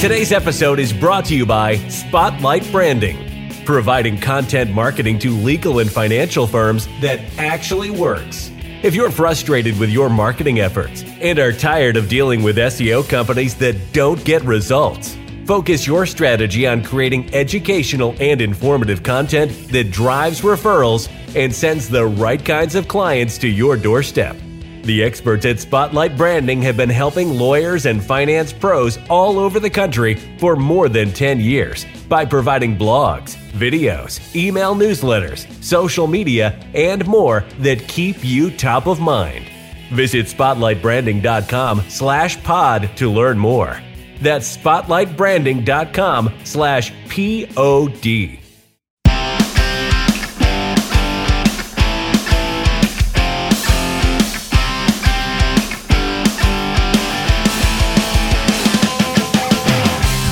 Today's episode is brought to you by Spotlight Branding, providing content marketing to legal and financial firms that actually works. If you're frustrated with your marketing efforts and are tired of dealing with SEO companies that don't get results, focus your strategy on creating educational and informative content that drives referrals and sends the right kinds of clients to your doorstep. The experts at Spotlight Branding have been helping lawyers and finance pros all over the country for more than 10 years by providing blogs, videos, email newsletters, social media, and more that keep you top of mind. Visit spotlightbranding.com slash pod to learn more. That's spotlightbranding.com slash P-O-D.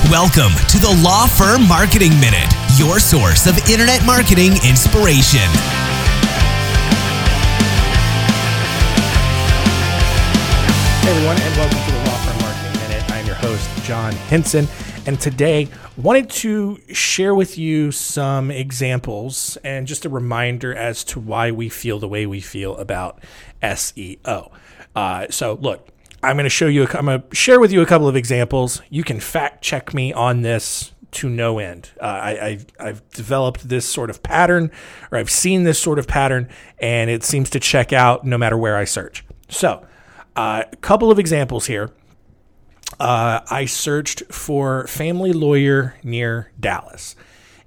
Welcome to the Law Firm Marketing Minute, your source of internet marketing inspiration. Hey everyone, and welcome to the Law Firm Marketing Minute. I'm your host, John Henson, and today wanted to share with you some examples and just a reminder as to why we feel the way we feel about SEO. Uh, so, look, I'm going to show you. I'm going to share with you a couple of examples. You can fact check me on this to no end. Uh, I, I, have developed this sort of pattern, or I've seen this sort of pattern, and it seems to check out no matter where I search. So, a uh, couple of examples here. Uh, I searched for family lawyer near Dallas,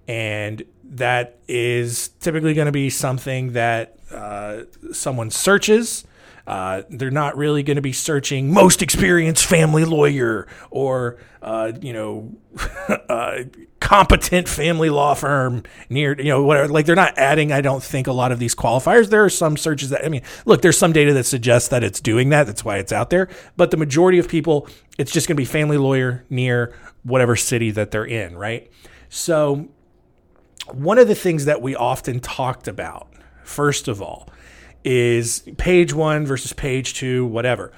and that is typically going to be something that uh, someone searches uh, they're not really going to be searching most experienced family lawyer or, uh, you know, uh, competent family law firm near, you know, whatever. Like they're not adding, I don't think, a lot of these qualifiers. There are some searches that, I mean, look, there's some data that suggests that it's doing that. That's why it's out there. But the majority of people, it's just going to be family lawyer near whatever city that they're in, right? So, one of the things that we often talked about, first of all, is page one versus page two, whatever.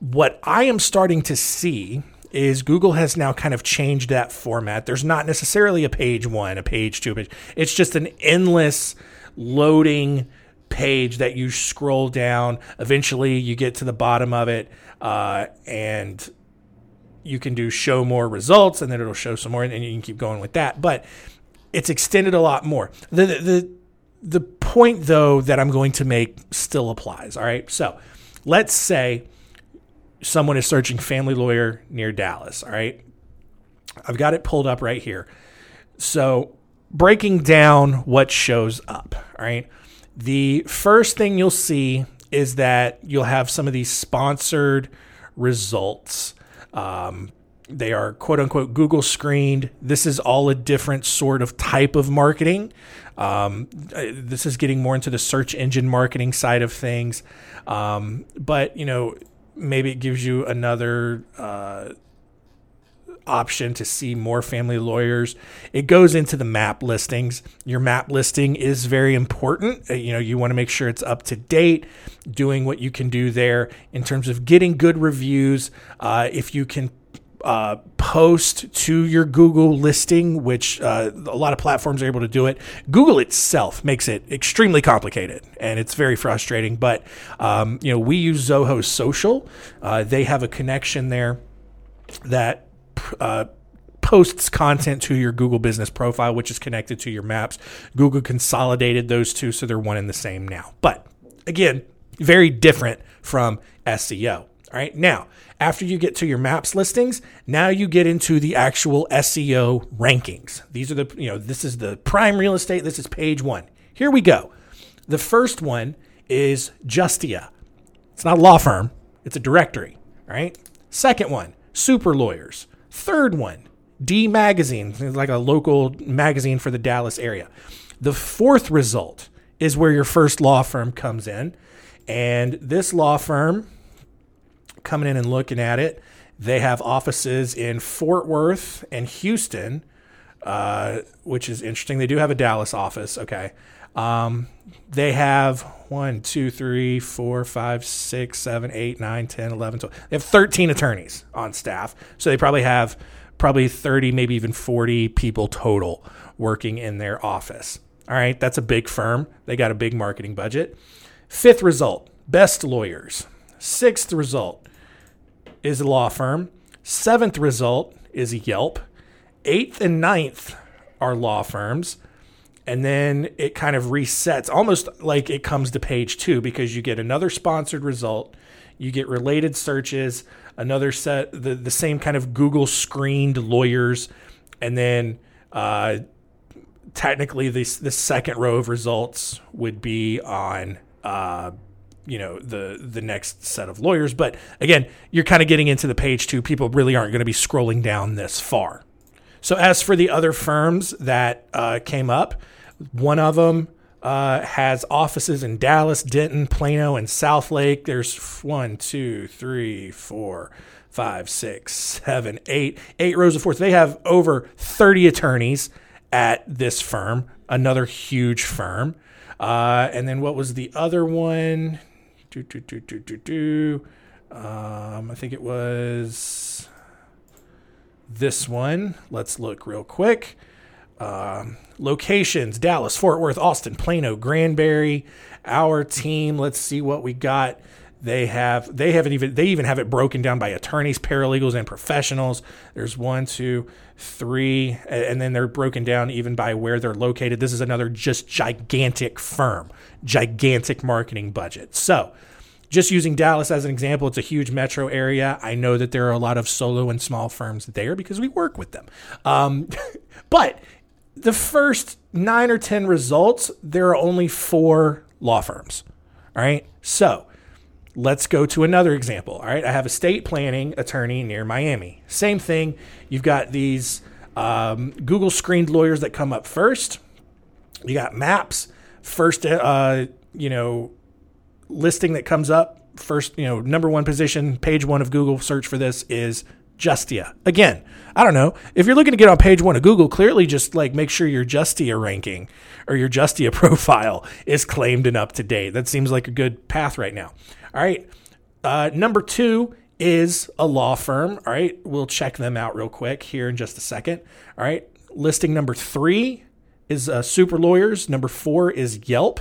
What I am starting to see is Google has now kind of changed that format. There's not necessarily a page one, a page two, page. It's just an endless loading page that you scroll down. Eventually, you get to the bottom of it, uh, and you can do show more results, and then it'll show some more, and you can keep going with that. But it's extended a lot more. The the the point, though, that I'm going to make still applies. All right. So let's say someone is searching family lawyer near Dallas. All right. I've got it pulled up right here. So breaking down what shows up. All right. The first thing you'll see is that you'll have some of these sponsored results. Um, they are quote unquote Google screened. This is all a different sort of type of marketing. Um, this is getting more into the search engine marketing side of things. Um, but, you know, maybe it gives you another uh, option to see more family lawyers. It goes into the map listings. Your map listing is very important. Uh, you know, you want to make sure it's up to date, doing what you can do there in terms of getting good reviews. Uh, if you can uh, post to your Google listing, which uh, a lot of platforms are able to do it. Google itself makes it extremely complicated, and it's very frustrating. But um, you know, we use Zoho Social. Uh, they have a connection there that. Uh, posts content to your Google business profile, which is connected to your maps. Google consolidated those two, so they're one and the same now. But again, very different from SEO. All right. Now, after you get to your maps listings, now you get into the actual SEO rankings. These are the, you know, this is the prime real estate. This is page one. Here we go. The first one is Justia. It's not a law firm, it's a directory. All right. Second one, Super Lawyers. Third one, D Magazine, like a local magazine for the Dallas area. The fourth result is where your first law firm comes in. And this law firm coming in and looking at it. They have offices in Fort Worth and Houston, uh, which is interesting. They do have a Dallas office. Okay. Um, they have one, two, three, four, five, six, seven, eight, nine, 10, 11, 12. They have 13 attorneys on staff. So they probably have probably 30, maybe even 40 people total working in their office. All right, that's a big firm. They got a big marketing budget. Fifth result, best lawyers. Sixth result is a law firm. Seventh result is Yelp. Eighth and ninth are law firms. And then it kind of resets almost like it comes to page two because you get another sponsored result. You get related searches, another set, the, the same kind of Google screened lawyers. And then uh, technically, the, the second row of results would be on. Uh, you know the the next set of lawyers but again you're kind of getting into the page two people really aren't going to be scrolling down this far so as for the other firms that uh, came up one of them uh, has offices in Dallas, Denton, Plano, and Southlake. There's one, two, three, four, five, six, seven, eight, eight rows of fourth. They have over 30 attorneys at this firm, another huge firm. Uh, and then what was the other one? Do, do, do, do, do, do. Um, I think it was this one. Let's look real quick. Um, locations Dallas, Fort Worth, Austin, Plano, Granbury. Our team, let's see what we got. They have they haven't even they even have it broken down by attorneys, paralegals, and professionals. There's one, two, three, and then they're broken down even by where they're located. This is another just gigantic firm, gigantic marketing budget. So just using Dallas as an example, it's a huge metro area. I know that there are a lot of solo and small firms there because we work with them. Um, but the first nine or 10 results, there are only four law firms. All right. So let's go to another example. All right. I have a state planning attorney near Miami. Same thing. You've got these um, Google screened lawyers that come up first. You got maps, first, uh, you know, listing that comes up. First, you know, number one position, page one of Google search for this is Justia. Again, I don't know. If you're looking to get on page one of Google, clearly just like make sure your Justia ranking or your Justia profile is claimed and up to date. That seems like a good path right now. All right. Uh, number two is a law firm. All right. We'll check them out real quick here in just a second. All right. Listing number three is uh, Super Lawyers. Number four is Yelp.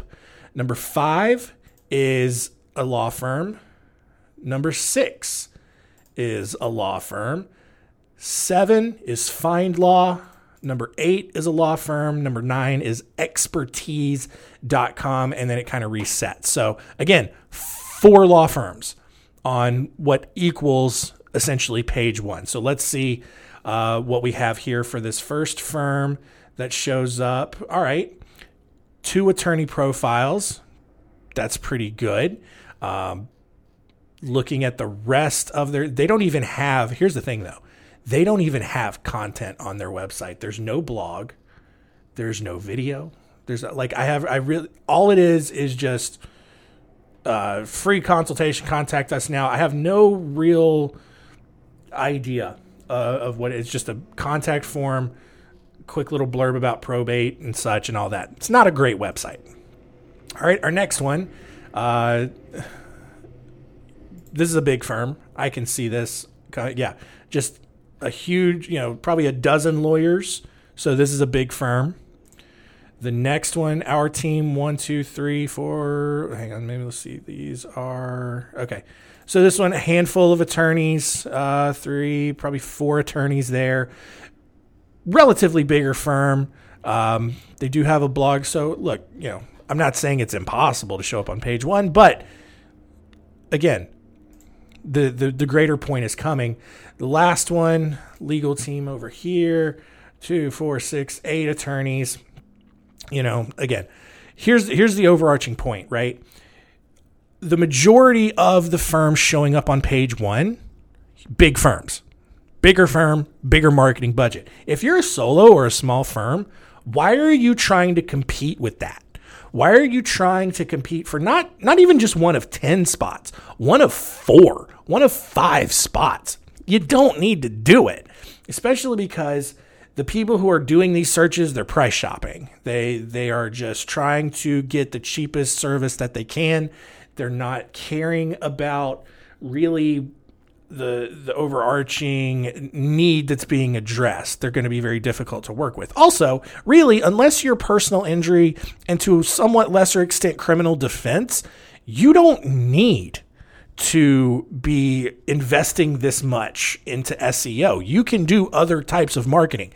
Number five is a law firm. Number six is a law firm. Seven is FindLaw. Number eight is a law firm. Number nine is expertise.com. And then it kind of resets. So again, four law firms on what equals essentially page one. So let's see uh, what we have here for this first firm that shows up. All right, two attorney profiles. That's pretty good. Um, looking at the rest of their they don't even have here's the thing though they don't even have content on their website there's no blog there's no video there's like i have i really all it is is just uh, free consultation contact us now i have no real idea uh, of what it's just a contact form quick little blurb about probate and such and all that it's not a great website all right our next one uh, this is a big firm. I can see this. Yeah, just a huge, you know, probably a dozen lawyers. So this is a big firm. The next one, our team, one, two, three, four. Hang on, maybe let's see. These are okay. So this one, a handful of attorneys, uh, three, probably four attorneys there. Relatively bigger firm. Um, they do have a blog. So look, you know, I'm not saying it's impossible to show up on page one, but again, the, the the greater point is coming. The last one, legal team over here, two, four, six, eight attorneys. You know, again, here's here's the overarching point, right? The majority of the firms showing up on page one, big firms, bigger firm, bigger marketing budget. If you're a solo or a small firm, why are you trying to compete with that? Why are you trying to compete for not not even just one of 10 spots, one of 4, one of 5 spots? You don't need to do it, especially because the people who are doing these searches, they're price shopping. They they are just trying to get the cheapest service that they can. They're not caring about really the the overarching need that's being addressed. They're going to be very difficult to work with. Also, really, unless you're personal injury and to a somewhat lesser extent criminal defense, you don't need to be investing this much into SEO. You can do other types of marketing,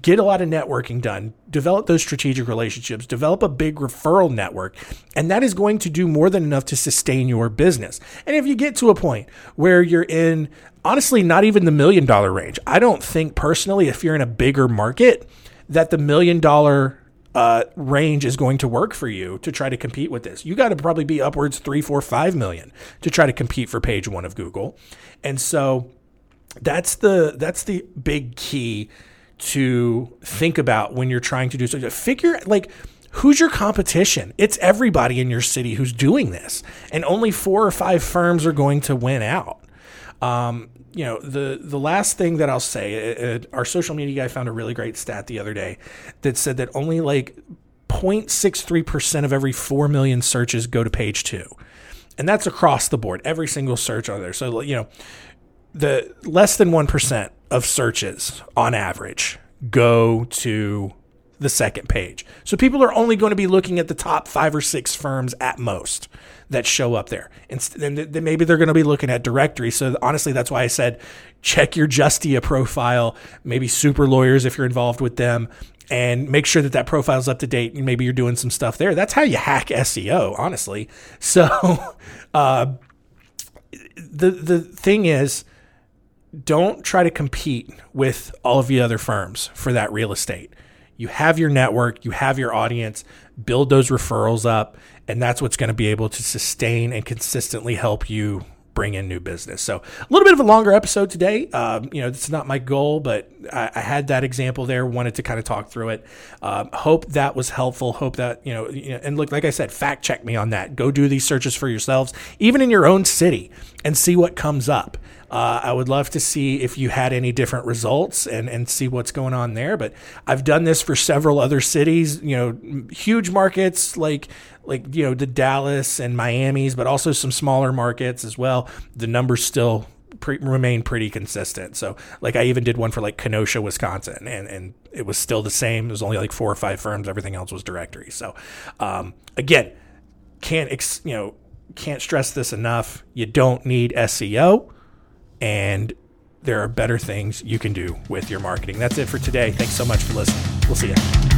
get a lot of networking done, develop those strategic relationships, develop a big referral network, and that is going to do more than enough to sustain your business. And if you get to a point where you're in, honestly, not even the million dollar range, I don't think personally, if you're in a bigger market, that the million dollar uh, range is going to work for you to try to compete with this. You got to probably be upwards three, four, five million to try to compete for page one of Google. And so that's the that's the big key to think about when you're trying to do so. Figure like who's your competition? It's everybody in your city who's doing this, and only four or five firms are going to win out. Um, you know, the the last thing that I'll say, uh, uh our social media guy found a really great stat the other day that said that only like 0.63% of every 4 million searches go to page 2. And that's across the board, every single search on there. So, you know, the less than 1% of searches on average go to the second page. So people are only going to be looking at the top five or six firms at most that show up there. And then maybe they're going to be looking at directory. So honestly, that's why I said check your Justia profile, maybe super lawyers if you're involved with them, and make sure that that profile is up to date. And maybe you're doing some stuff there. That's how you hack SEO, honestly. So uh, the the thing is don't try to compete with all of the other firms for that real estate you have your network, you have your audience, build those referrals up, and that's what's going to be able to sustain and consistently help you bring in new business. So a little bit of a longer episode today. Um, you know, it's not my goal, but I, I, had that example there. Wanted to kind of talk through it. Um, hope that was helpful. Hope that you know, you know, and look, like I said, fact check me on that. Go do these searches for yourselves, even in your own city, and see what comes up. Uh, I would love to see if you had any different results and, and see what's going on there. But I've done this for several other cities, you know, huge markets like like you know the Dallas and Miami's, but also some smaller markets as well. The numbers still pre- remain pretty consistent. So like I even did one for like Kenosha, Wisconsin, and and it was still the same. It was only like four or five firms. Everything else was directory. So um, again, can't ex- you know can't stress this enough. You don't need SEO and there are better things you can do with your marketing. That's it for today. Thanks so much for listening. We'll see you.